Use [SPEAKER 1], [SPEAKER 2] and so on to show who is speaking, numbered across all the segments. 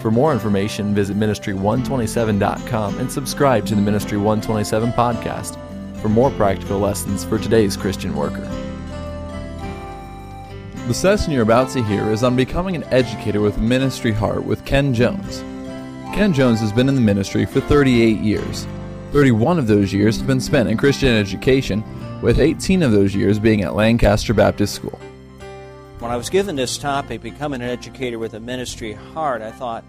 [SPEAKER 1] For more information, visit ministry127.com and subscribe to the Ministry 127 podcast for more practical lessons for today's Christian worker. The session you're about to hear is on becoming an educator with ministry heart with Ken Jones. Ken Jones has been in the ministry for 38 years. 31 of those years have been spent in Christian education, with 18 of those years being at Lancaster Baptist School.
[SPEAKER 2] When I was given this topic, becoming an educator with a ministry heart, I thought,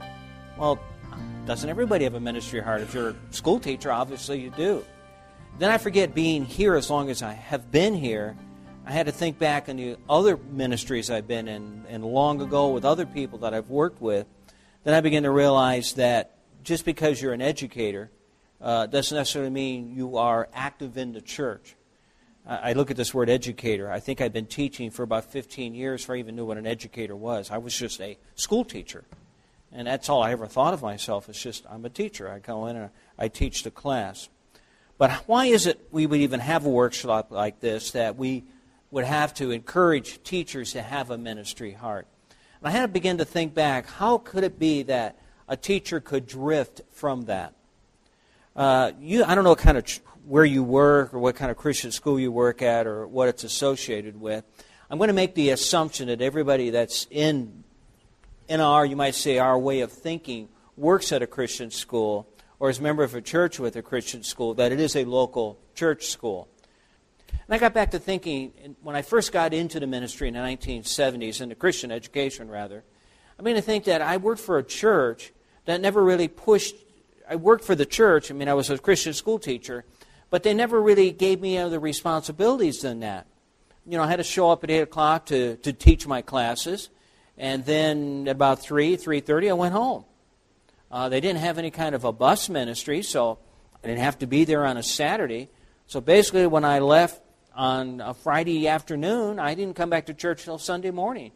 [SPEAKER 2] well, doesn't everybody have a ministry heart? If you're a school teacher, obviously you do. Then I forget being here as long as I have been here. I had to think back on the other ministries I've been in, and long ago with other people that I've worked with. Then I began to realize that just because you're an educator uh, doesn't necessarily mean you are active in the church. I look at this word educator. I think I'd been teaching for about 15 years before I even knew what an educator was. I was just a school teacher. And that's all I ever thought of myself. It's just, I'm a teacher. I go in and I teach the class. But why is it we would even have a workshop like this that we would have to encourage teachers to have a ministry heart? And I had to begin to think back how could it be that a teacher could drift from that? Uh, you, I don't know what kind of where you work or what kind of Christian school you work at or what it's associated with. I'm going to make the assumption that everybody that's in in our, you might say, our way of thinking works at a Christian school or is a member of a church with a Christian school, that it is a local church school. And I got back to thinking when I first got into the ministry in the 1970s, into Christian education rather, I mean to think that I worked for a church that never really pushed. I worked for the church. I mean, I was a Christian school teacher, but they never really gave me other responsibilities than that. You know, I had to show up at 8 o'clock to, to teach my classes, and then about 3, 3.30, I went home. Uh, they didn't have any kind of a bus ministry, so I didn't have to be there on a Saturday. So basically, when I left on a Friday afternoon, I didn't come back to church till Sunday morning.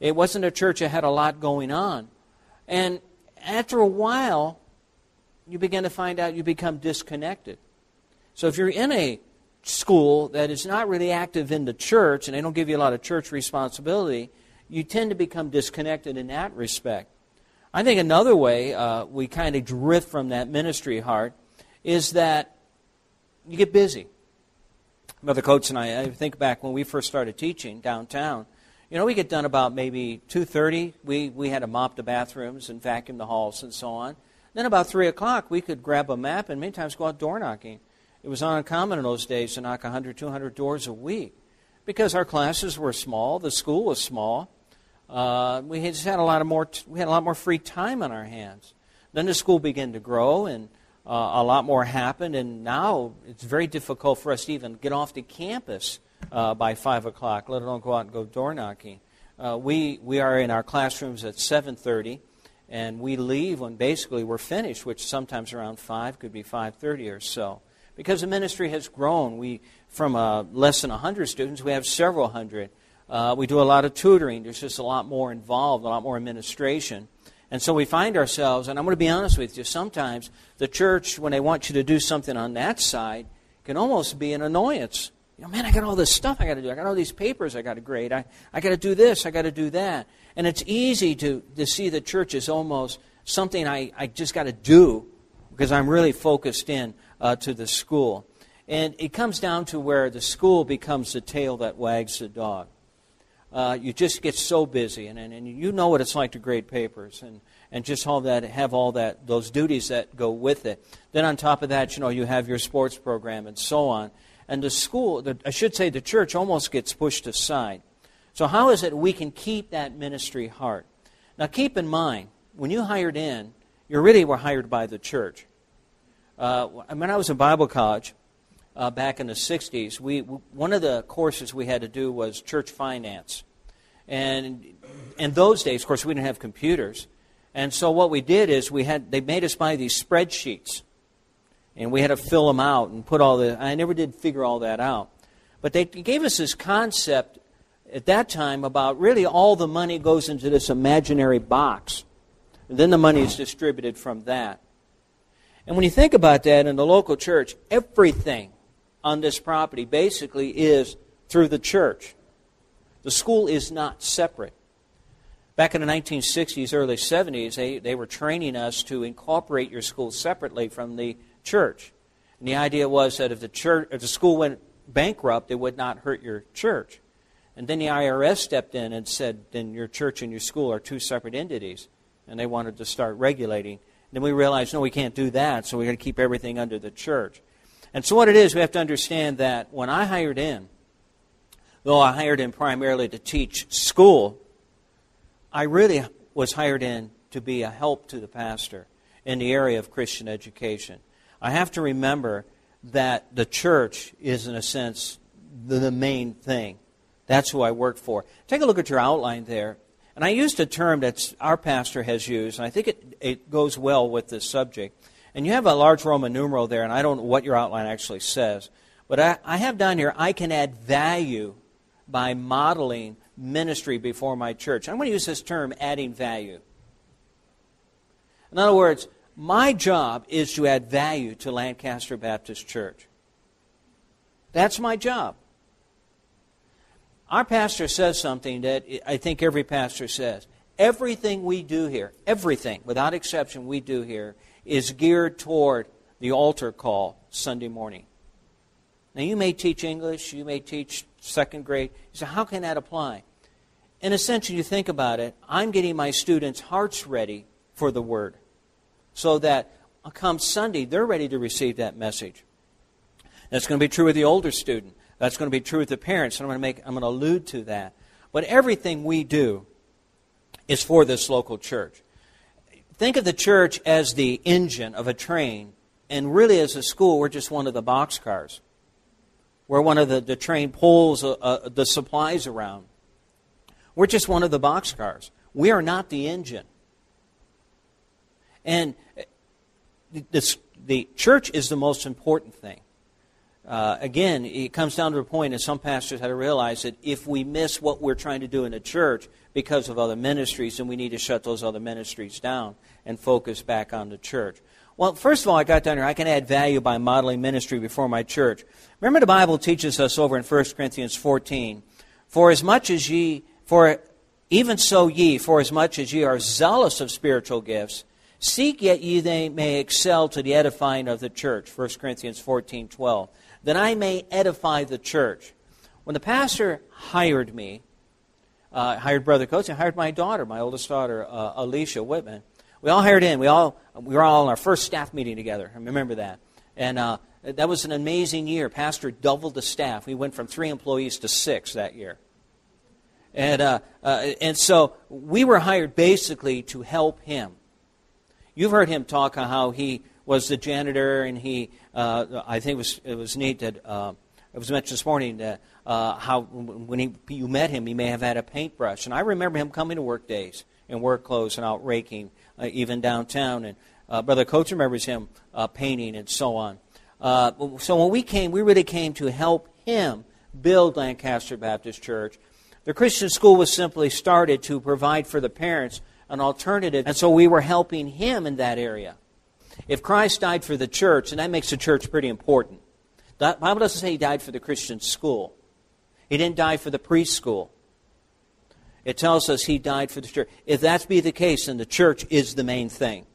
[SPEAKER 2] It wasn't a church that had a lot going on. And after a while, you begin to find out you become disconnected. So if you're in a school that is not really active in the church and they don't give you a lot of church responsibility, you tend to become disconnected in that respect. I think another way uh, we kind of drift from that ministry heart is that you get busy. Brother Coates and I, I think back when we first started teaching downtown, you know, we get done about maybe 2.30. We, we had to mop the bathrooms and vacuum the halls and so on. Then about 3 o'clock, we could grab a map and many times go out door knocking. It was uncommon in those days to knock 100, 200 doors a week because our classes were small, the school was small. Uh, we just had a lot of more. We had a lot more free time on our hands. Then the school began to grow, and uh, a lot more happened. And now it's very difficult for us to even get off the campus uh, by five o'clock, let alone go out and go door knocking. Uh, we we are in our classrooms at 7:30, and we leave when basically we're finished, which sometimes around five, could be 5:30 or so because the ministry has grown. We, from uh, less than 100 students, we have several hundred. Uh, we do a lot of tutoring. There's just a lot more involved, a lot more administration. And so we find ourselves, and I'm going to be honest with you, sometimes the church, when they want you to do something on that side, can almost be an annoyance. You know, man, I got all this stuff I got to do. I got all these papers I got to grade. I, I got to do this. I got to do that. And it's easy to, to see the church as almost something I, I just got to do because I'm really focused in uh, to the school. And it comes down to where the school becomes the tail that wags the dog. Uh, you just get so busy, and, and, and you know what it's like to grade papers, and, and just all that, have all that, those duties that go with it. Then on top of that, you know, you have your sports program and so on. And the school, the, I should say, the church almost gets pushed aside. So how is it we can keep that ministry heart? Now, keep in mind, when you hired in, you really were hired by the church. Uh, when I was in Bible college uh, back in the 60s, we, one of the courses we had to do was church finance. And in those days, of course, we didn't have computers. And so what we did is we had, they made us buy these spreadsheets. and we had to fill them out and put all the. I never did figure all that out, but they gave us this concept at that time about really all the money goes into this imaginary box, and then the money is distributed from that. And when you think about that in the local church, everything on this property basically is through the church. The school is not separate. Back in the 1960s, early 70s, they, they were training us to incorporate your school separately from the church. And the idea was that if the, church, if the school went bankrupt, it would not hurt your church. And then the IRS stepped in and said, then your church and your school are two separate entities. And they wanted to start regulating. Then we realized, no, we can't do that, so we got to keep everything under the church. And so what it is, we have to understand that when I hired in, though I hired in primarily to teach school, I really was hired in to be a help to the pastor in the area of Christian education. I have to remember that the church is, in a sense, the main thing. That's who I work for. Take a look at your outline there. And I used a term that our pastor has used, and I think it, it goes well with this subject. And you have a large Roman numeral there, and I don't know what your outline actually says. But I, I have down here, I can add value by modeling ministry before my church. I'm going to use this term, adding value. In other words, my job is to add value to Lancaster Baptist Church. That's my job. Our pastor says something that I think every pastor says. Everything we do here, everything, without exception, we do here, is geared toward the altar call Sunday morning. Now, you may teach English, you may teach second grade. You say, how can that apply? In a sense, you think about it, I'm getting my students' hearts ready for the Word so that come Sunday, they're ready to receive that message. That's going to be true with the older student. That's going to be true with the parents, and I'm going to make I'm going to allude to that. But everything we do is for this local church. Think of the church as the engine of a train, and really as a school, we're just one of the boxcars. We're one of the, the train pulls uh, uh, the supplies around. We're just one of the boxcars. We are not the engine. And this, the church is the most important thing. Uh, again, it comes down to a point, and some pastors have to realize that if we miss what we're trying to do in the church because of other ministries, then we need to shut those other ministries down and focus back on the church. Well, first of all, I got down here, I can add value by modeling ministry before my church. Remember, the Bible teaches us over in 1 Corinthians 14 For as much as ye, for even so ye, for as much as ye are zealous of spiritual gifts, Seek yet ye they may excel to the edifying of the church. 1 Corinthians 14 12. That I may edify the church. When the pastor hired me, uh, hired Brother Coates, and hired my daughter, my oldest daughter, uh, Alicia Whitman. We all hired in. We all we were all in our first staff meeting together. I remember that. And uh, that was an amazing year. Pastor doubled the staff. We went from three employees to six that year. And, uh, uh, and so we were hired basically to help him. You've heard him talk on how he was the janitor, and he, uh, I think it was, it was neat that uh, it was mentioned this morning that uh, how when he, you met him, he may have had a paintbrush. And I remember him coming to work days in work clothes and out raking, uh, even downtown. And uh, Brother Coates remembers him uh, painting and so on. so when we came, we really came to help him build Lancaster Baptist Church. The Christian school was simply started to provide for the parents an alternative. And so we were helping him in that area. If Christ died for the church, and that makes the church pretty important. The Bible doesn't say he died for the Christian school. He didn't die for the preschool. It tells us he died for the church. If that be the case, then the church is the main thing.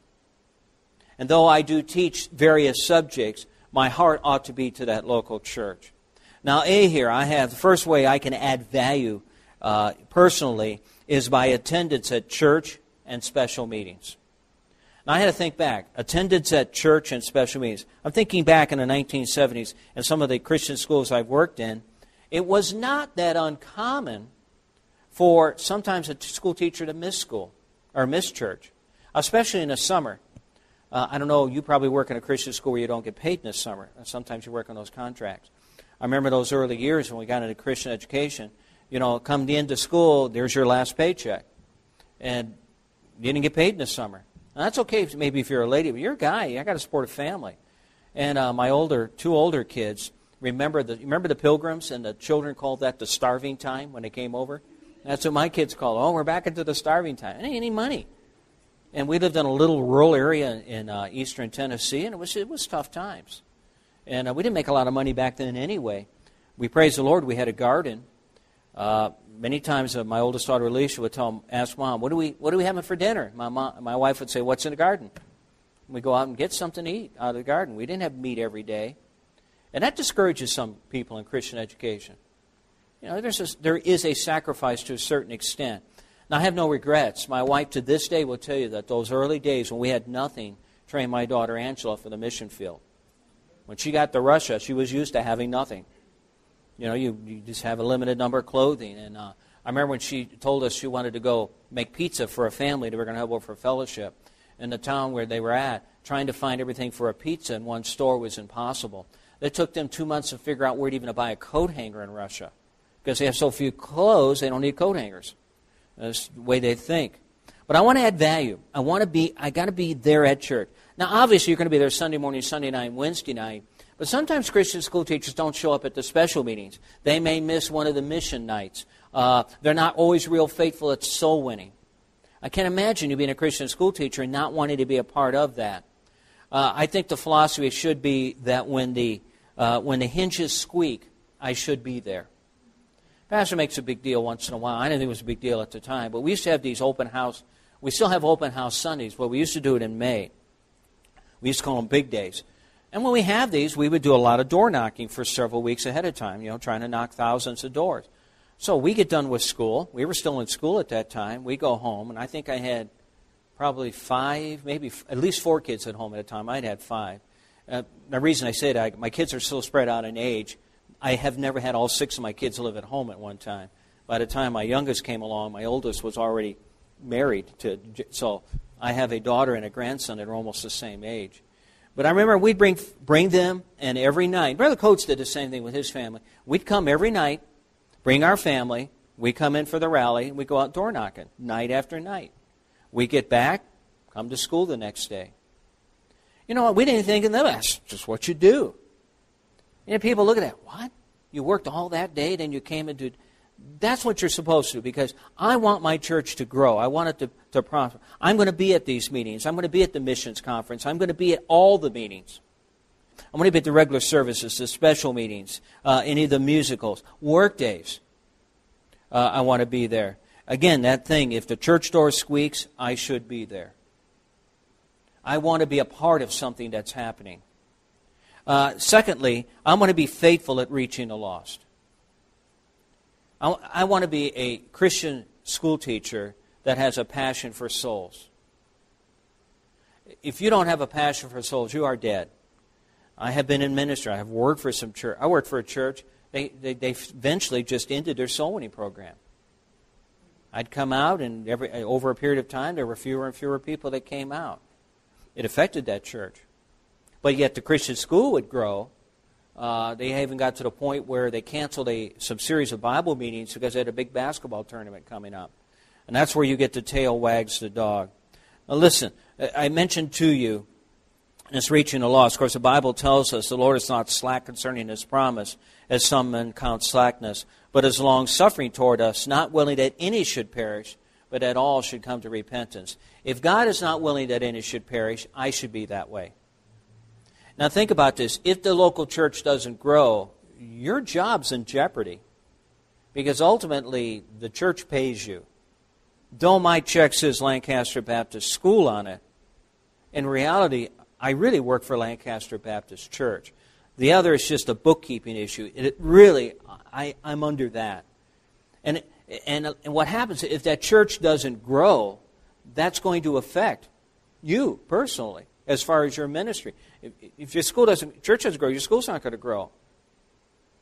[SPEAKER 2] And though I do teach various subjects, my heart ought to be to that local church. Now, A here, I have the first way I can add value uh, personally is by attendance at church and special meetings. Now, I had to think back. Attendance at church and special meetings. I'm thinking back in the 1970s and some of the Christian schools I've worked in. It was not that uncommon for sometimes a school teacher to miss school or miss church, especially in the summer. Uh, I don't know, you probably work in a Christian school where you don't get paid in the summer. Sometimes you work on those contracts. I remember those early years when we got into Christian education. You know, come the end of school, there's your last paycheck. And you didn't get paid in the summer. Now, that's okay maybe if you're a lady, but you're a guy. I got to support a family. And uh, my older, two older kids remember the remember the pilgrims and the children called that the starving time when they came over. That's what my kids call. It. Oh, we're back into the starving time. It ain't any money. And we lived in a little rural area in uh, eastern Tennessee, and it was it was tough times. And uh, we didn't make a lot of money back then anyway. We praise the Lord. We had a garden. Uh, many times, uh, my oldest daughter Alicia would tell, ask mom, "What do we what are we having for dinner?" My mom, my wife would say, "What's in the garden?" We go out and get something to eat out of the garden. We didn't have meat every day. And that discourages some people in Christian education. You know, there's a, there is a sacrifice to a certain extent. Now, I have no regrets. My wife to this day will tell you that those early days when we had nothing trained my daughter Angela for the mission field. When she got to Russia, she was used to having nothing. You know, you, you just have a limited number of clothing. And uh, I remember when she told us she wanted to go make pizza for a family that we were going to have over for fellowship in the town where they were at, trying to find everything for a pizza in one store was impossible. It took them two months to figure out where to even buy a coat hanger in Russia. Because they have so few clothes, they don't need coat hangers. That's the way they think. But I want to add value. I want to be, I got to be there at church. Now, obviously, you're going to be there Sunday morning, Sunday night, Wednesday night. But sometimes Christian school teachers don't show up at the special meetings. They may miss one of the mission nights. Uh, they're not always real faithful at soul winning. I can't imagine you being a Christian school teacher and not wanting to be a part of that. Uh, I think the philosophy should be that when the, uh, when the hinges squeak, I should be there. Pastor makes a big deal once in a while. I didn't think it was a big deal at the time, but we used to have these open house. We still have open house Sundays, but we used to do it in May. We used to call them big days. And when we have these, we would do a lot of door knocking for several weeks ahead of time, you know, trying to knock thousands of doors. So we get done with school. We were still in school at that time. We go home, and I think I had probably five, maybe f- at least four kids at home at a time. I'd had five. Uh, the reason I say that, my kids are so spread out in age. I have never had all six of my kids live at home at one time. By the time my youngest came along, my oldest was already married to. So I have a daughter and a grandson that are almost the same age. But I remember we'd bring bring them, and every night, Brother Coates did the same thing with his family. We'd come every night bring our family. We come in for the rally. and We go out door knocking night after night. We get back, come to school the next day. You know what? We didn't think of that. That's just what you do. And people look at that. What? You worked all that day, then you came and did. That's what you're supposed to because I want my church to grow. I want it to, to prosper. I'm going to be at these meetings. I'm going to be at the missions conference. I'm going to be at all the meetings. I'm going to be at the regular services, the special meetings, uh, any of the musicals, work days. Uh, I want to be there. Again, that thing, if the church door squeaks, I should be there. I want to be a part of something that's happening. Uh, secondly, I want to be faithful at reaching the lost. I, I want to be a Christian school teacher that has a passion for souls. If you don't have a passion for souls, you are dead. I have been in ministry. I have worked for some church. I worked for a church. They, they, they eventually just ended their soul winning program. I'd come out, and every, over a period of time, there were fewer and fewer people that came out. It affected that church. But yet the Christian school would grow. Uh, they even got to the point where they canceled a, some series of Bible meetings because they had a big basketball tournament coming up. And that's where you get the tail wags the dog. Now, listen, I mentioned to you and it's reaching the lost. Of course, the Bible tells us the Lord is not slack concerning his promise, as some men count slackness, but is long suffering toward us, not willing that any should perish, but that all should come to repentance. If God is not willing that any should perish, I should be that way. Now, think about this. If the local church doesn't grow, your job's in jeopardy. Because ultimately, the church pays you. Though my check says Lancaster Baptist School on it, in reality, I really work for Lancaster Baptist Church. The other is just a bookkeeping issue. It really, I, I'm under that. And, and, and what happens if that church doesn't grow, that's going to affect you personally as far as your ministry. If, your school doesn't, church doesn't grow, your school's not going to grow.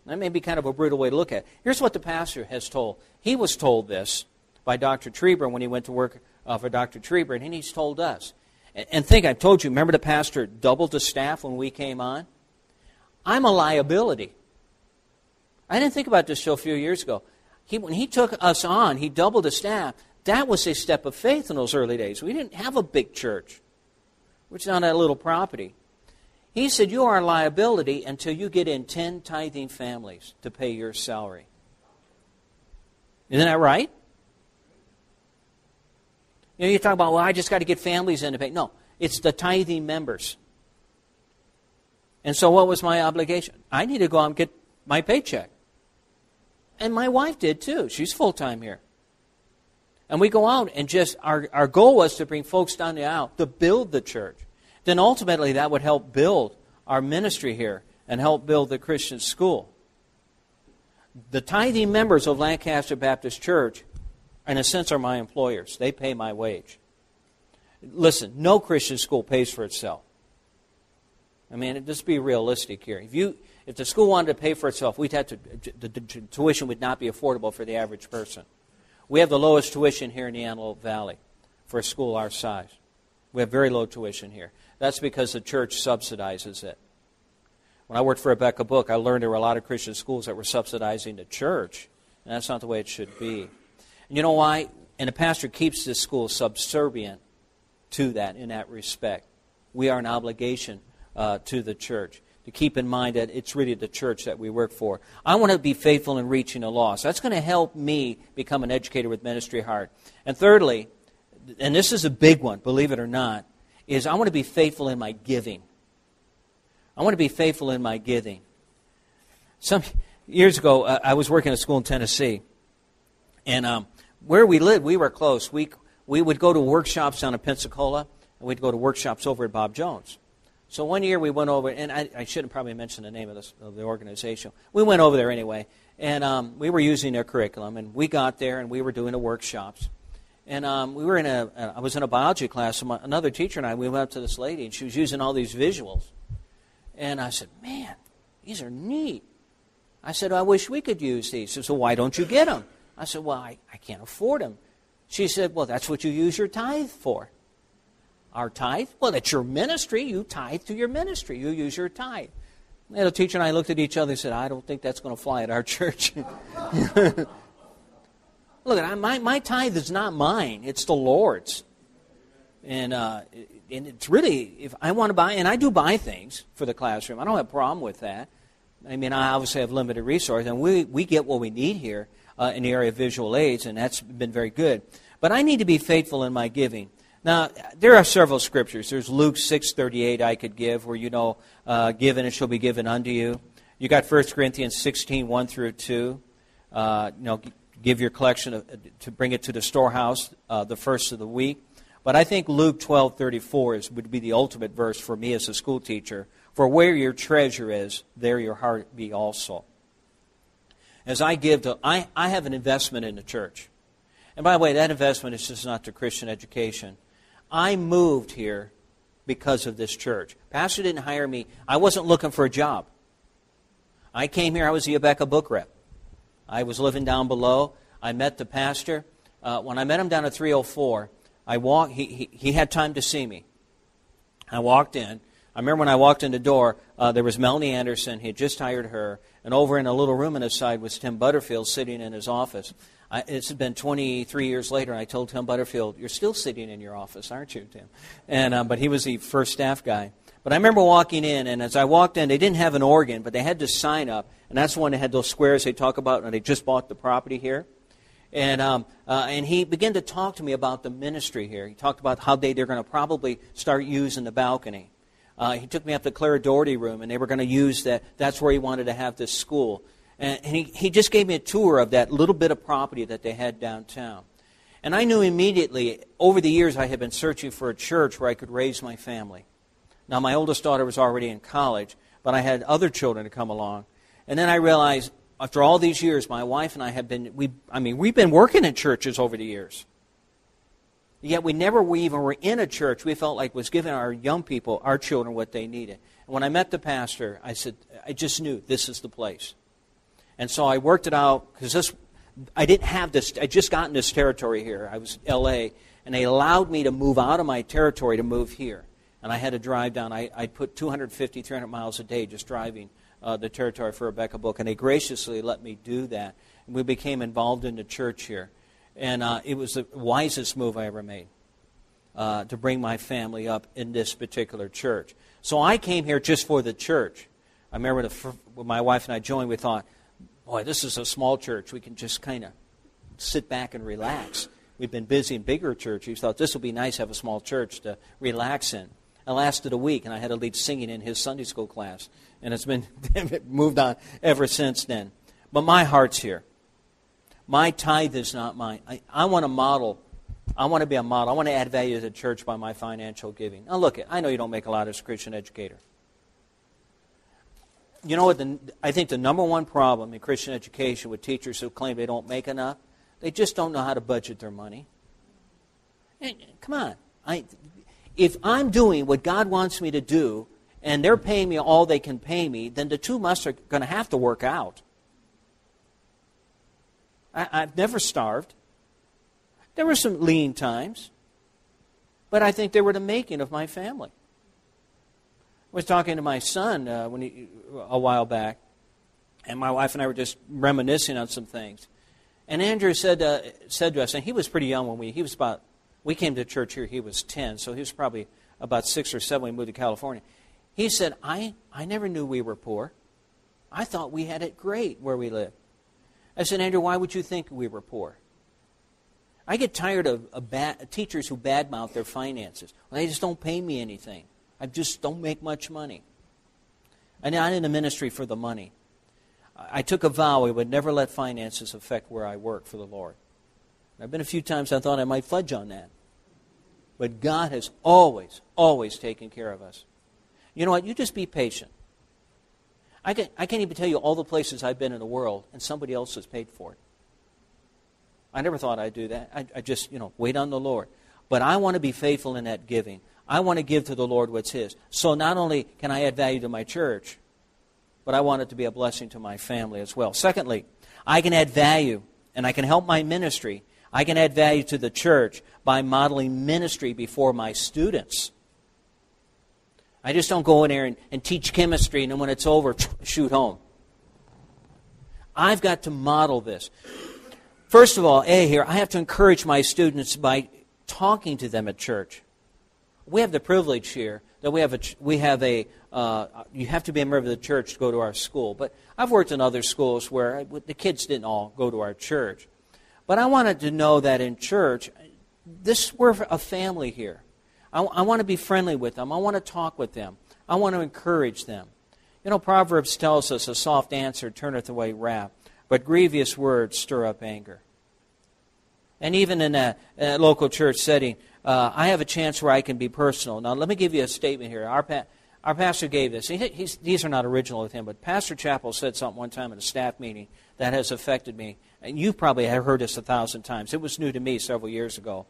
[SPEAKER 2] That may be kind of a brutal way to look at it. Here's what the pastor has told. He was told this by Dr. Trieber when he went to work uh, for Dr. Trieber, and he's told us. And think, I've told you, remember the pastor doubled the staff when we came on? I'm a liability. I didn't think about this till a few years ago. He, when he took us on, he doubled the staff. That was a step of faith in those early days. We didn't have a big church, which is on that little property. He said, You are a liability until you get in 10 tithing families to pay your salary. Isn't that right? You know, you talk about, well, I just got to get families in to pay. No, it's the tithing members. And so, what was my obligation? I need to go out and get my paycheck. And my wife did too. She's full time here. And we go out and just, our, our goal was to bring folks down the aisle to build the church. Then ultimately that would help build our ministry here and help build the Christian school. The tithing members of Lancaster Baptist Church, in a sense, are my employers. They pay my wage. Listen, no Christian school pays for itself. I mean, just be realistic here. If you, if the school wanted to pay for itself, we'd have to, the, the, the tuition would not be affordable for the average person. We have the lowest tuition here in the Antelope Valley for a school our size. We have very low tuition here. That's because the church subsidizes it. When I worked for Abeka Book, I learned there were a lot of Christian schools that were subsidizing the church, and that's not the way it should be. And you know why? And the pastor keeps this school subservient to that in that respect. We are an obligation uh, to the church to keep in mind that it's really the church that we work for. I want to be faithful in reaching the lost. That's going to help me become an educator with ministry heart. And thirdly, and this is a big one, believe it or not, is I want to be faithful in my giving. I want to be faithful in my giving. Some years ago, uh, I was working at a school in Tennessee, and um, where we lived, we were close. We we would go to workshops down in Pensacola, and we'd go to workshops over at Bob Jones. So one year we went over, and I, I shouldn't probably mention the name of, this, of, the organization. We went over there anyway, and um, we were using their curriculum, and we got there and we were doing the workshops. And um, we were in a, I was in a biology class, and my, another teacher and I, we went up to this lady, and she was using all these visuals. And I said, man, these are neat. I said, I wish we could use these. She said, so why don't you get them? I said, well, I, I can't afford them. She said, well, that's what you use your tithe for. Our tithe? Well, it's your ministry. You tithe to your ministry. You use your tithe. And the teacher and I looked at each other and said, I don't think that's going to fly at our church. Look, my, my tithe is not mine, it's the Lord's. And, uh, and it's really, if I want to buy, and I do buy things for the classroom, I don't have a problem with that. I mean, I obviously have limited resources, and we, we get what we need here uh, in the area of visual aids, and that's been very good. But I need to be faithful in my giving. Now, there are several scriptures. There's Luke 6.38 I could give, where you know, uh, it shall be given unto you. You got 1 Corinthians 16, 1 through 2. Uh, you know, give your collection to bring it to the storehouse uh, the first of the week. But I think Luke 12:34 is would be the ultimate verse for me as a school teacher. For where your treasure is, there your heart be also. As I give to, I, I have an investment in the church. And by the way, that investment is just not to Christian education. I moved here because of this church. Pastor didn't hire me. I wasn't looking for a job. I came here, I was the Abeka book rep. I was living down below. I met the pastor. Uh, when I met him down at 304, I walked, he, he, he, had time to see me. I walked in. I remember when I walked in the door, uh, there was Melanie Anderson. He had just hired her. And over in a little room on his side was Tim Butterfield sitting in his office. I, it's been 23 years later, I told Tim Butterfield, "You're still sitting in your office, aren't you, Tim?" And um, but he was the first staff guy. But I remember walking in, and as I walked in, they didn't have an organ, but they had this sign up, and that's the one that had those squares they talk about, and they just bought the property here. And, um, uh, and he began to talk to me about the ministry here. He talked about how they, they're going to probably start using the balcony. Uh, he took me up to Clara Doherty room, and they were going to use that. That's where he wanted to have this school. And he, he just gave me a tour of that little bit of property that they had downtown. And I knew immediately, over the years, I had been searching for a church where I could raise my family. Now, my oldest daughter was already in college, but I had other children to come along. And then I realized, after all these years, my wife and I have been, we, I mean, we've been working in churches over the years. Yet we never we even were in a church we felt like was giving our young people, our children, what they needed. And when I met the pastor, I said, I just knew this is the place. And so I worked it out because this, I didn't have this. I just got in this territory here. I was L.A. and they allowed me to move out of my territory to move here. And I had to drive down. I, I put 250, 300 miles a day just driving uh, the territory for Abeka Book, and they graciously let me do that. And we became involved in the church here, and uh, it was the wisest move I ever made. uh, to bring my family up in this particular church. So I came here just for the church. I remember the, when my wife and I joined, we thought, boy, this is a small church. We can just kind of sit back and relax. We've been busy in bigger churches. Thought this would be nice to have a small church to relax in. It lasted a week, and I had to lead singing in his Sunday school class. And it's been moved on ever since then. But my heart's here. My tithe is not mine. I, I want to model. I want to be a model. I want to add value to the church by my financial giving. Now, look, I know you don't make a lot as a Christian educator. You know what? The, I think the number one problem in Christian education with teachers who claim they don't make enough, they just don't know how to budget their money. Come on. I, if I'm doing what God wants me to do, and they're paying me all they can pay me, then the two must are going to have to work out. I, I've never starved. There were some lean times, but I think they were the making of my family. I was talking to my son uh, when he, a while back, and my wife and I were just reminiscing on some things. And Andrew said uh, said to us, and he was pretty young when we he was about we came to church here. He was ten, so he was probably about six or seven when we moved to California. He said, "I I never knew we were poor. I thought we had it great where we lived." I said, Andrew, why would you think we were poor? I get tired of, of bad, teachers who badmouth their finances. Well, they just don't pay me anything. I just don't make much money. I'm not in the ministry for the money. I took a vow I would never let finances affect where I work for the Lord. Have been a few times I thought I might fudge on that. But God has always, always taken care of us. You know what? You just be patient. I, can, I can't even tell you all the places I've been in the world, and somebody else has paid for it. I never thought I'd do that. I, I just, you know, wait on the Lord. But I want to be faithful in that giving. I want to give to the Lord what's His. So not only can I add value to my church, but I want it to be a blessing to my family as well. Secondly, I can add value and I can help my ministry. I can add value to the church by modeling ministry before my students. I just don't go in there and, and teach chemistry and then when it's over, shoot home. I've got to model this. First of all, A here, I have to encourage my students by talking to them at church. We have the privilege here that we have a, we have a uh, you have to be a member of the church to go to our school. But I've worked in other schools where the kids didn't all go to our church. But I wanted to know that in church, this we're a family here. I, I want to be friendly with them. I want to talk with them. I want to encourage them. You know, Proverbs tells us a soft answer turneth away wrath, but grievous words stir up anger. And even in a, a local church setting, uh, I have a chance where I can be personal. Now, let me give you a statement here. Our, our pastor gave this. He, these are not original with him, but Pastor Chappell said something one time at a staff meeting that has affected me. And you probably have heard this a thousand times. It was new to me several years ago.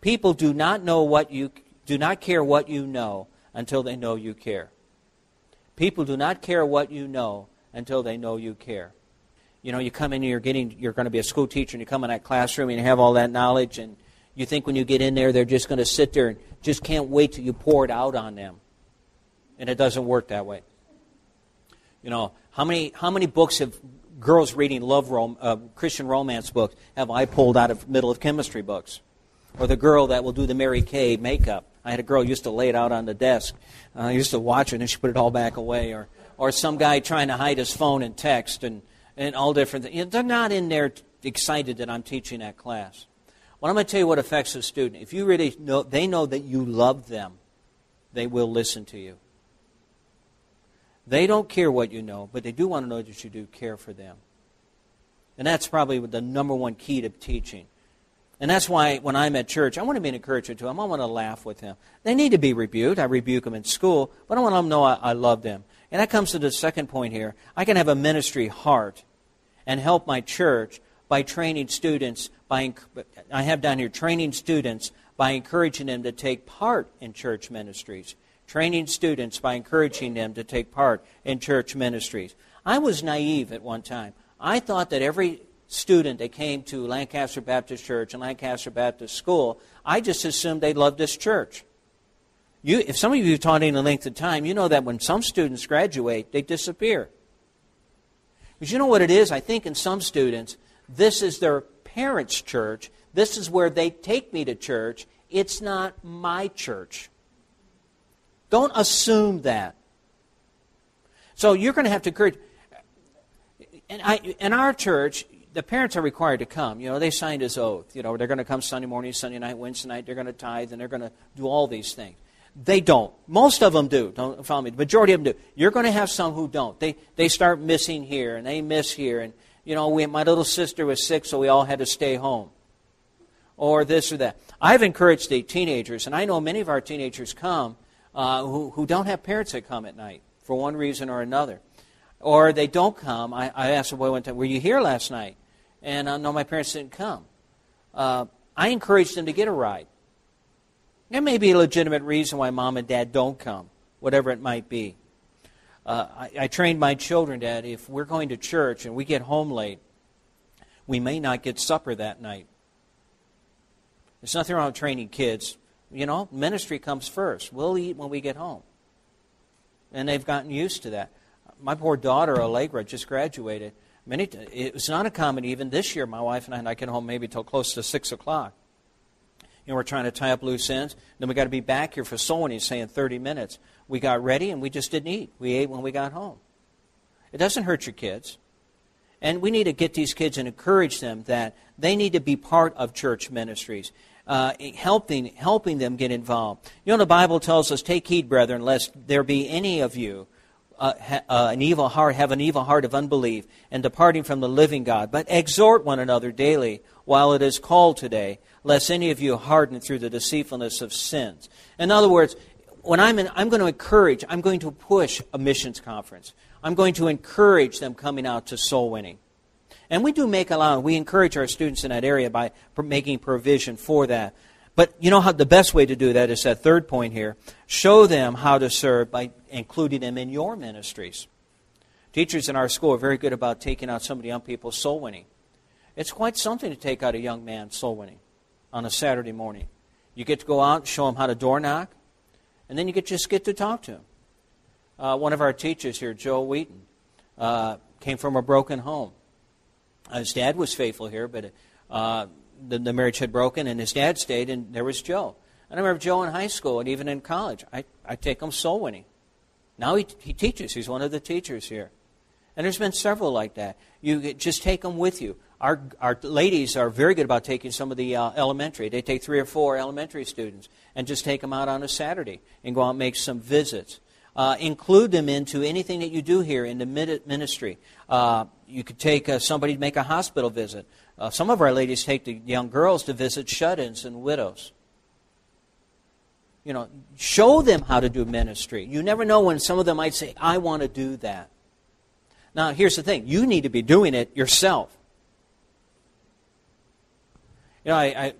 [SPEAKER 2] People do not know what you do not care what you know until they know you care. People do not care what you know until they know you care. You know, you come in, and you're getting, you're going to be a school teacher, and you come in that classroom and you have all that knowledge, and you think when you get in there, they're just going to sit there and just can't wait till you pour it out on them. And it doesn't work that way. You know, how many, how many books have girls reading love rom, uh, Christian romance books have I pulled out of middle of chemistry books? Or the girl that will do the Mary Kay makeup. I had a girl used to lay it out on the desk. Uh, I used to watch it and she put it all back away. Or, or some guy trying to hide his phone and text and, and all different things. They're not in there excited that I'm teaching that class. Well, I'm going to tell you what affects a student. If you really know, they know that you love them, they will listen to you. They don't care what you know, but they do want to know that you do care for them. And that's probably the number one key to teaching. And that's why when I'm at church, I want to be an encourager to them. I want to laugh with them. They need to be rebuked. I rebuke them in school, but I want them to know I, I love them. And that comes to the second point here. I can have a ministry heart and help my church by training students. By I have down here training students by encouraging them to take part in church ministries. Training students by encouraging them to take part in church ministries. I was naive at one time. I thought that every student that came to Lancaster Baptist Church and Lancaster Baptist School, I just assumed they loved this church. You, if some of you have taught any length of time, you know that when some students graduate, they disappear. Because you know what it is? I think in some students, this is their parents' church. This is where they take me to church, it's not my church. Don't assume that. So you're going to have to encourage. And I, in our church, the parents are required to come. You know, they signed his oath. You know, they're going to come Sunday morning, Sunday night, Wednesday night. They're going to tithe, and they're going to do all these things. They don't. Most of them do. Don't follow me. The majority of them do. You're going to have some who don't. They they start missing here and they miss here. And you know, we, my little sister was sick, so we all had to stay home, or this or that. I've encouraged the teenagers, and I know many of our teenagers come uh, who who don't have parents that come at night for one reason or another, or they don't come. I, I asked a boy one time, "Were you here last night?" And uh, no, my parents didn't come. Uh, I encouraged them to get a ride. There may be a legitimate reason why mom and dad don't come, whatever it might be. Uh, I, I trained my children that if we're going to church and we get home late, we may not get supper that night. There's nothing wrong with training kids. You know, ministry comes first. We'll eat when we get home. And they've gotten used to that. My poor daughter, Allegra, just graduated. Many, it was not a common even this year. My wife and I, and I get home maybe till close to 6 o'clock. You know, we're trying to tie up loose ends. Then we got to be back here for soul winning, saying 30 minutes. We got ready and we just didn't eat. We ate when we got home. It doesn't hurt your kids. And we need to get these kids and encourage them that they need to be part of church ministries, uh, helping, helping them get involved. You know, the Bible tells us, Take heed, brethren, lest there be any of you uh, ha, uh, an evil heart, have an evil heart of unbelief, and departing from the living God. But exhort one another daily while it is called today, lest any of you harden through the deceitfulness of sins. In other words, when I'm, in, I'm going to encourage, I'm going to push a missions conference. I'm going to encourage them coming out to soul winning. And we do make allowance. We encourage our students in that area by making provision for that. But you know how the best way to do that is that third point here. Show them how to serve by including them in your ministries. Teachers in our school are very good about taking out some of the young people's soul winning. It's quite something to take out a young man soul winning on a Saturday morning. You get to go out and show him how to door knock, and then you get just get to talk to him. Uh, one of our teachers here, Joe Wheaton, uh, came from a broken home. His dad was faithful here, but uh, the, the, marriage had broken, and his dad stayed, and there was Joe. And I remember Joe in high school and even in college. I, I take him soul winning. Now he, he teaches. He's one of the teachers here. And there's been several like that. You just take them with you. Our, our ladies are very good about taking some of the uh, elementary. They take three or four elementary students and just take them out on a Saturday and go out and make some visits. Uh, include them into anything that you do here in the ministry. Uh, you could take uh, somebody to make a hospital visit. Uh, some of our ladies take the young girls to visit shut ins and widows. You know, show them how to do ministry. You never know when some of them might say, I want to do that. Now, here's the thing you need to be doing it yourself. You know, I, I,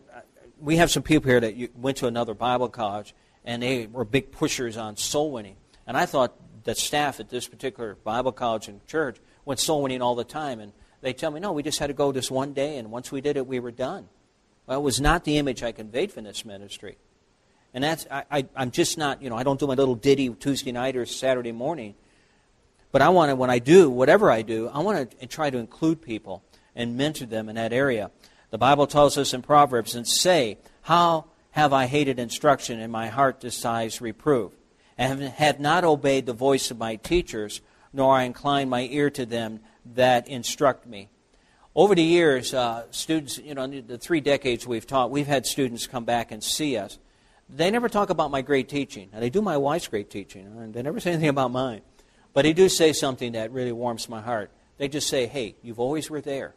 [SPEAKER 2] we have some people here that went to another Bible college, and they were big pushers on soul winning. And I thought that staff at this particular Bible college and church went soul winning all the time. And they tell me, no, we just had to go this one day, and once we did it, we were done. Well, it was not the image I conveyed from this ministry. And that's, I, I'm just not, you know, I don't do my little ditty Tuesday night or Saturday morning. But I want to, when I do, whatever I do, I want to try to include people and mentor them in that area. The Bible tells us in Proverbs, and say, How have I hated instruction, and my heart desires reproof? And have not obeyed the voice of my teachers, nor I incline my ear to them that instruct me. Over the years, uh, students, you know, the three decades we've taught, we've had students come back and see us. They never talk about my great teaching. Now, they do my wife's great teaching, and they never say anything about mine. But they do say something that really warms my heart. They just say, hey, you've always were there.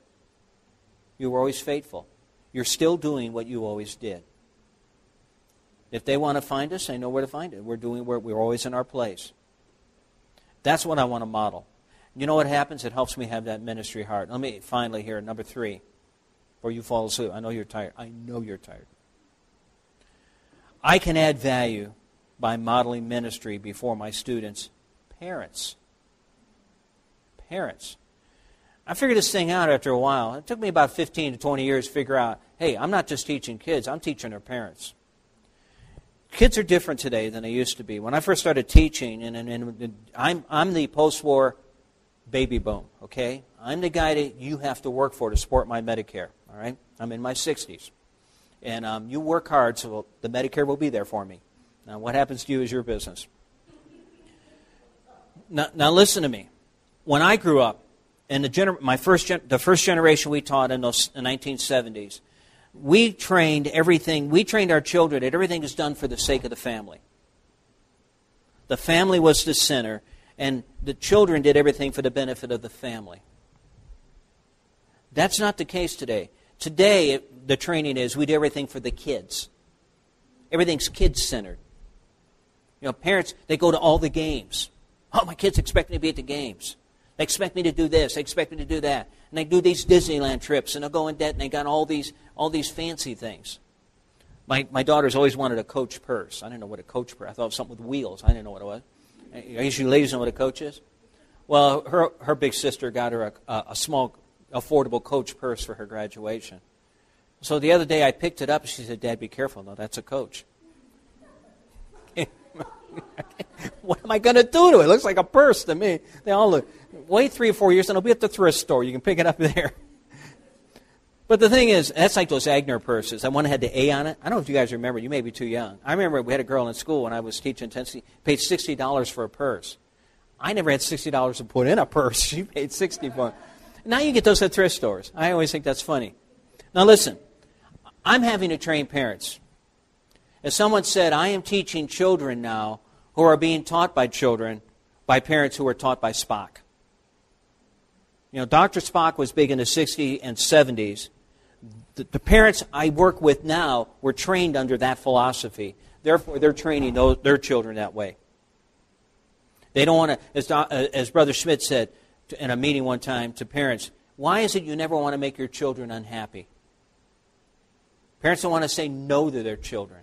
[SPEAKER 2] You were always faithful. You're still doing what you always did. If they want to find us, they know where to find it. We're doing where we're always in our place. That's what I want to model. You know what happens? It helps me have that ministry heart. Let me finally here, number three, before you fall asleep. I know you're tired. I know you're tired. I can add value by modeling ministry before my students' parents. Parents. I figured this thing out after a while. It took me about 15 to 20 years to figure out hey, I'm not just teaching kids, I'm teaching their parents. Kids are different today than they used to be. When I first started teaching, and, and, and I'm, I'm the post war baby boom, okay? I'm the guy that you have to work for to support my Medicare, all right? I'm in my 60s. and um, you work hard, so the Medicare will be there for me. Now, what happens to you is your business. Now, now listen to me. When I grew up, and the gener- my first gen- the first generation we taught in those in 1970s, we trained everything. We trained our children that everything is done for the sake of the family. The family was the center, and the children did everything for the benefit of the family. That's not the case today. Today, the training is we do everything for the kids. Everything's kids centered. You know, parents, they go to all the games. Oh, my kids expect me to be at the games. They expect me to do this. They expect me to do that. And they do these Disneyland trips, and they'll go in debt, and they got all these, all these fancy things. My, my daughter's always wanted a coach purse. I didn't know what a coach purse. I thought it was something with wheels. I didn't know what it was. Are you ladies know what a coach is? Well, her, her big sister got her a, a, a small, affordable coach purse for her graduation. So the other day I picked it up, and she said, Dad, be careful. No, that's a coach. what am I going to do to it? It looks like a purse to me. They all look. Wait three or four years, and it'll be at the thrift store. You can pick it up there. But the thing is, that's like those Aigner purses. That one had the A on it. I don't know if you guys remember. You may be too young. I remember we had a girl in school when I was teaching in Tennessee, paid $60 for a purse. I never had $60 to put in a purse. She paid 60 for it. Now you get those at thrift stores. I always think that's funny. Now listen, I'm having to train parents. As someone said, I am teaching children now who are being taught by children by parents who were taught by Spock. You know, Dr. Spock was big in the 60s and 70s. The, the, parents I work with now were trained under that philosophy. Therefore, they're training those, their children that way. They don't want to, as, uh, as Brother Schmidt said in a meeting one time to parents, why is it you never want to make your children unhappy? Parents don't want to say no to their children.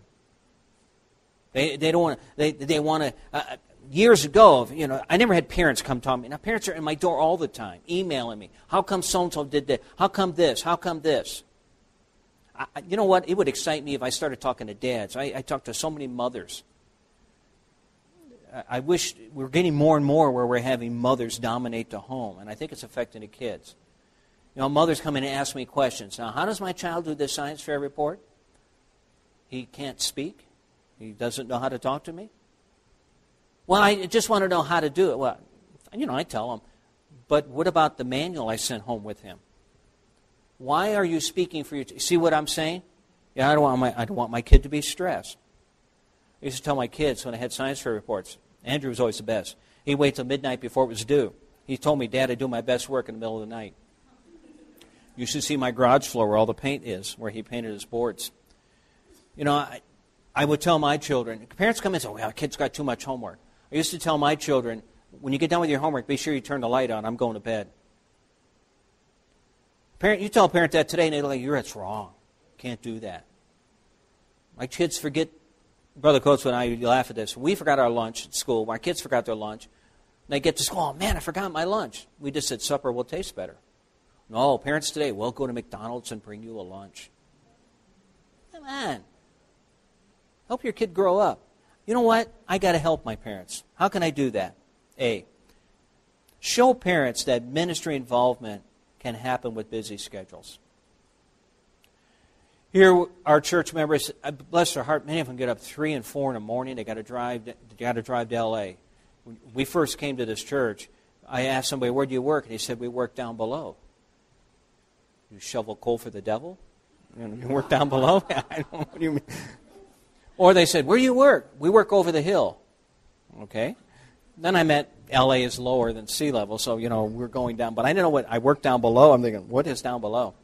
[SPEAKER 2] They, they don't want to, they, they want to, uh, years ago, you know, I never had parents come talk to me. Now, parents are in my door all the time, emailing me. How come so and so did that? How come this? How come this? I, you know what? It would excite me if I started talking to dads. I, I talk to so many mothers. I, I wish we're getting more and more where we're having mothers dominate the home, and I think it's affecting the kids. You know, mothers come in and ask me questions. Now, how does my child do the science fair report? He can't speak. He doesn't know how to talk to me. Well, I just want to know how to do it. Well, you know, I tell him, but what about the manual I sent home with him? Why are you speaking for your? T- See what I'm saying? Yeah, I don't want my I don't want my kid to be stressed. I used to tell my kids when I had science fair reports. Andrew was always the best. He'd wait till midnight before it was due. He told me, Dad, I do my best work in the middle of the night. You should see my garage floor where all the paint is, where he painted his boards. You know, I, I would tell my children, parents come in and say, well, our kid's got too much homework. I used to tell my children, when you get done with your homework, be sure you turn the light on. I'm going to bed. Parent, you tell a parent that today, and they're like, "You're that's wrong. Can't do that." My kids forget. Brother Coates and I laugh at this. We forgot our lunch at school. My kids forgot their lunch. They get to school. Oh man, I forgot my lunch. We just said supper will taste better. No, parents today, we'll go to McDonald's and bring you a lunch. Come on. Help your kid grow up. You know what? I got to help my parents. How can I do that? A. Show parents that ministry involvement can happen with busy schedules. Here, our church members, uh, bless their heart, many of them get up three and four in the morning. They got to drive. They got to drive to L.A. When we first came to this church, I asked somebody, "Where do you work?" And he said, "We work down below." You shovel coal for the devil? You work down below? I don't know what do you mean. Or they said, Where do you work? We work over the hill. Okay. Then I met LA is lower than sea level, so, you know, we're going down. But I didn't know what, I worked down below. I'm thinking, What is down below?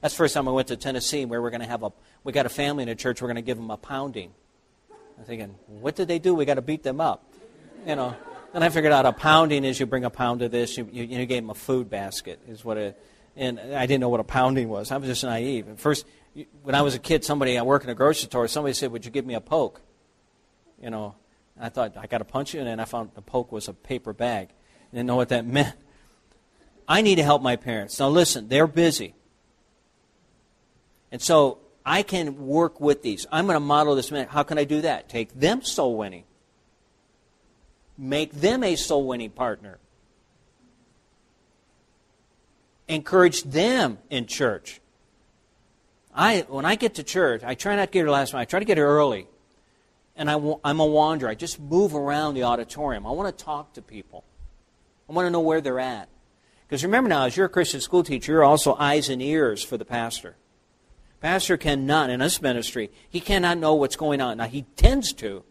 [SPEAKER 2] That's the first time I went to Tennessee where we're going to have a, we got a family in a church, we're going to give them a pounding. I'm thinking, What did they do? We got to beat them up. You know. Then I figured out a pounding is you bring a pound of this, you, you, you gave them a food basket, is what it, and I didn't know what a pounding was. I was just naive. At first, when I was a kid, somebody I work in a grocery store, somebody said, "Would you give me a poke?" You know, I thought I got to punch you, and then I found the poke was a paper bag. I didn't know what that meant. I need to help my parents. Now listen, they're busy, and so I can work with these. I'm going to model this. Man. How can I do that? Take them soul winning. Make them a soul winning partner. Encourage them in church. I, when I get to church, I try not to get here last night. I try to get here early. And I, I'm a wanderer. I just move around the auditorium. I want to talk to people. I want to know where they're at. Because remember now, as you're a Christian school teacher, you're also eyes and ears for the pastor. Pastor cannot, in this ministry, he cannot know what's going on. Now, he tends to,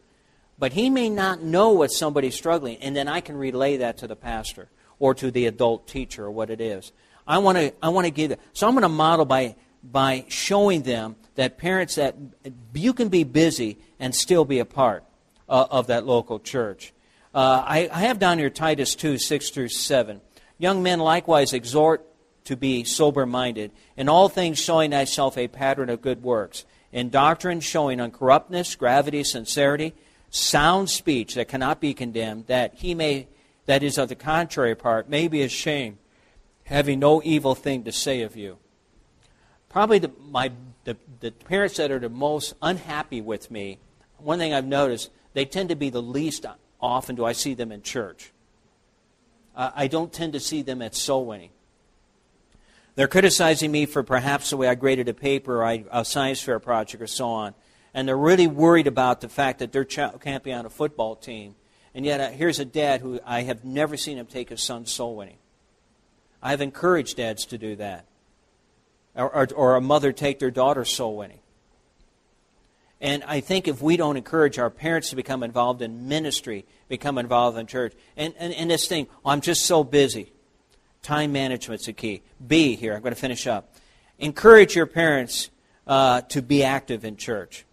[SPEAKER 2] but he may not know what somebody's struggling, and then I can relay that to the pastor or to the adult teacher or what it is. I want to, I want to give it. So I'm going to model by, by showing them that parents that you can be busy and still be a part uh, of that local church. Uh, I, I have down here Titus 2, 6 through 7. Young men likewise exhort to be sober minded, in all things showing thyself a pattern of good works, in doctrine showing uncorruptness, gravity, sincerity, sound speech that cannot be condemned, that he may, that is of the contrary part, may be ashamed, having no evil thing to say of you. Probably the, my, the, the parents that are the most unhappy with me, one thing I've noticed, they tend to be the least often do I see them in church. Uh, I don't tend to see them at soul winning. They're criticizing me for perhaps the way I graded a paper or a science fair project or so on. And they're really worried about the fact that their child can't be on a football team. And yet, uh, here's a dad who I have never seen him take his son soul winning. I've encouraged dads to do that. Or, or, or a mother take their daughter soul winning. And I think if we don't encourage our parents to become involved in ministry, become involved in church, and, and, and this thing, oh, I'm just so busy. Time management's a key. B, here, I'm going to finish up. Encourage your parents uh, to be active in church.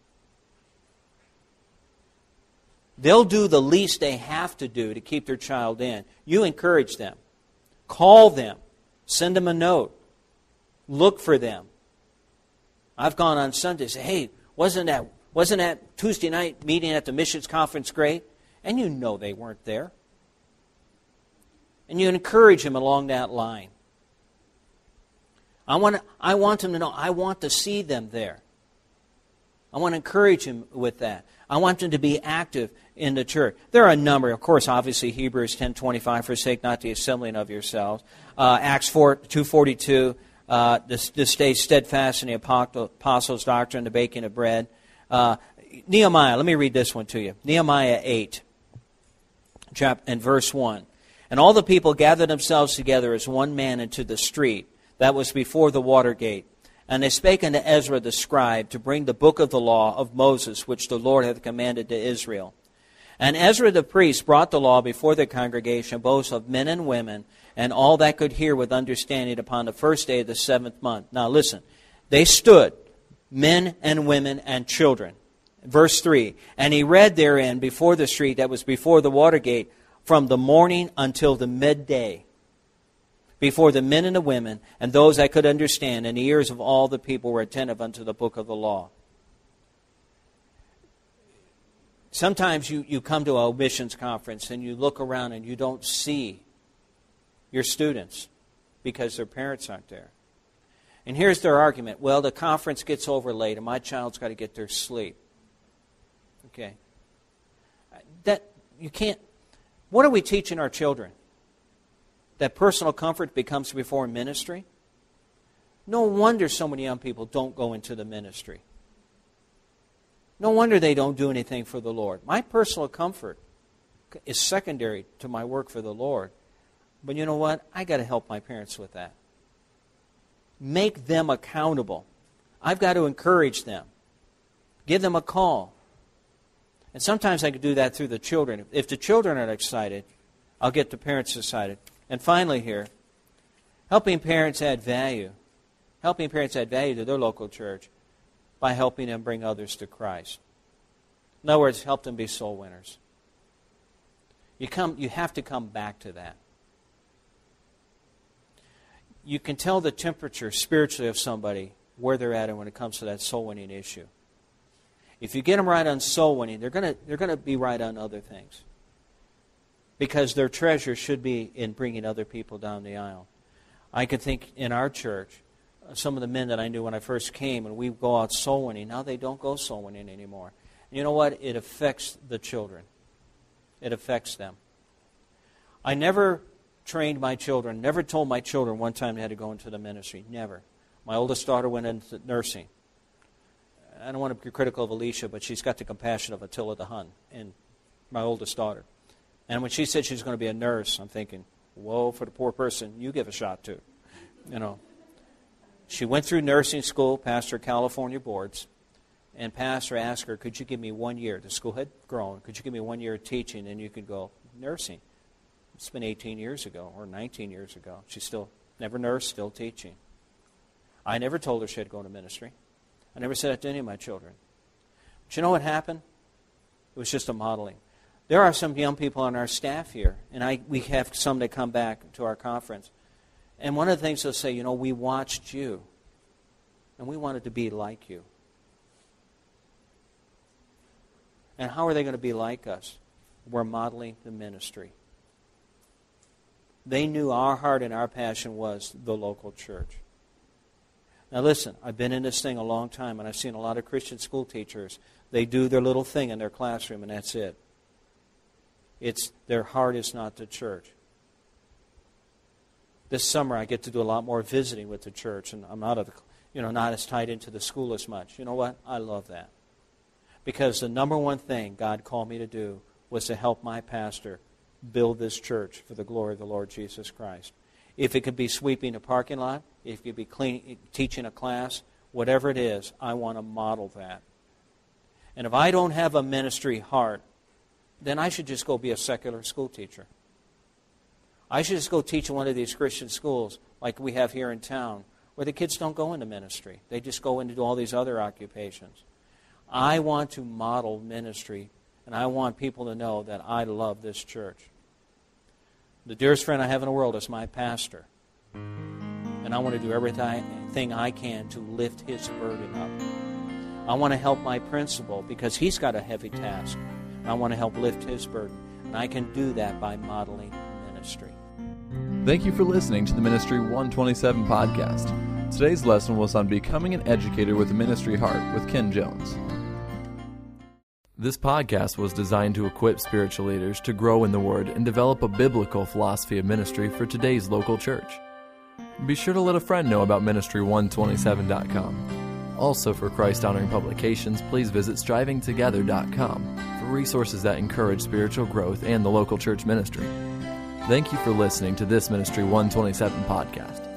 [SPEAKER 2] They'll do the least they have to do to keep their child in. You encourage them. Call them. Send them a note. Look for them. I've gone on Sunday say, hey, wasn't that, wasn't that Tuesday night meeting at the missions conference great? And you know they weren't there and you encourage him along that line. I want, I want him to know, I want to see them there. I want to encourage him with that. I want them to be active in the church. There are a number, of course, obviously Hebrews 10.25, forsake not the assembling of yourselves. Uh, Acts 4, 2.42, uh, to, to stay steadfast in the apostles' doctrine, the baking of bread. Uh, Nehemiah, let me read this one to you. Nehemiah 8, chapter, and verse 1. And all the people gathered themselves together as one man into the street that was before the water gate. And they spake unto Ezra the scribe to bring the book of the law of Moses, which the Lord hath commanded to Israel. And Ezra the priest brought the law before the congregation, both of men and women, and all that could hear with understanding upon the first day of the seventh month. Now listen, they stood, men and women and children. Verse 3 And he read therein before the street that was before the water gate from the morning until the midday before the men and the women and those that could understand, and the ears of all the people were attentive unto the book of the law. Sometimes you, you come to a missions conference and you look around and you don't see your students because their parents aren't there. And here's their argument well, the conference gets over late and my child's got to get their sleep. Okay. That, you can't, what are we teaching our children? That personal comfort becomes before ministry? No wonder so many young people don't go into the ministry. No wonder they don't do anything for the Lord. My personal comfort is secondary to my work for the Lord. But you know what? I got to help my parents with that. Make them accountable. I've got to encourage them. Give them a call. And sometimes I can do that through the children. If the children are excited, I'll get the parents excited. And finally, here, helping parents add value. Helping parents add value to their local church by helping them bring others to Christ. In other words, help them be soul winners. You, come, you have to come back to that. You can tell the temperature spiritually of somebody where they're at and when it comes to that soul winning issue. If you get them right on soul winning, they're going to they're going to be right on other things. Because their treasure should be in bringing other people down the aisle. I can think in our church, some of the men that I knew when I first came, and we go out soul winning. Now they don't go soul winning anymore. You know what? It affects the children. It affects them. I never trained my children, never told my children one time they had to go into the ministry. Never. My oldest daughter went into nursing. I don't want to be critical of Alicia, but she's got the compassion of Attila the Hun, and my oldest daughter. And when she said she's going to be a nurse, I'm thinking, whoa, for the poor person, you give a shot too. You know. She went through nursing school, passed her California boards, and pastor asked her, Could you give me one year? The school had grown. Could you give me one year of teaching and you could go nursing? It's been 18 years ago or 19 years ago. She's still never nursed, still teaching. I never told her she had to go into ministry. I never said that to any of my children. But you know what happened? It was just a modeling. There are some young people on our staff here, and I, we have some that come back to our conference. And one of the things they'll say, you know, we watched you, and we wanted to be like you. And how are they going to be like us? We're modeling the ministry. They knew our heart and our passion was the local church. Now, listen, I've been in this thing a long time, and I've seen a lot of Christian school teachers. They do their little thing in their classroom, and that's it. It's their heart is not the church. This summer, I get to do a lot more visiting with the church, and I'm not, a, you know, not as tied into the school as much. You know what? I love that. Because the number one thing God called me to do was to help my pastor build this church for the glory of the Lord Jesus Christ. If it could be sweeping a parking lot, if it could be clean, teaching a class, whatever it is, I want to model that. And if I don't have a ministry heart, then I should just go be a secular school teacher. I should just go teach in one of these Christian schools like we have here in town, where the kids don't go into ministry. They just go into all these other occupations. I want to model ministry, and I want people to know that I love this church. The dearest friend I have in the world is my pastor. And I want to do everything I can to lift his burden up. I want to help my principal because he's got a heavy task. I want to help lift his burden. And I can do that by modeling ministry.
[SPEAKER 1] Thank you for listening to the Ministry 127 podcast. Today's lesson was on becoming an educator with a ministry heart with Ken Jones. This podcast was designed to equip spiritual leaders to grow in the Word and develop a biblical philosophy of ministry for today's local church. Be sure to let a friend know about Ministry127.com. Also, for Christ honoring publications, please visit strivingtogether.com for resources that encourage spiritual growth and the local church ministry. Thank you for listening to this Ministry 127 podcast.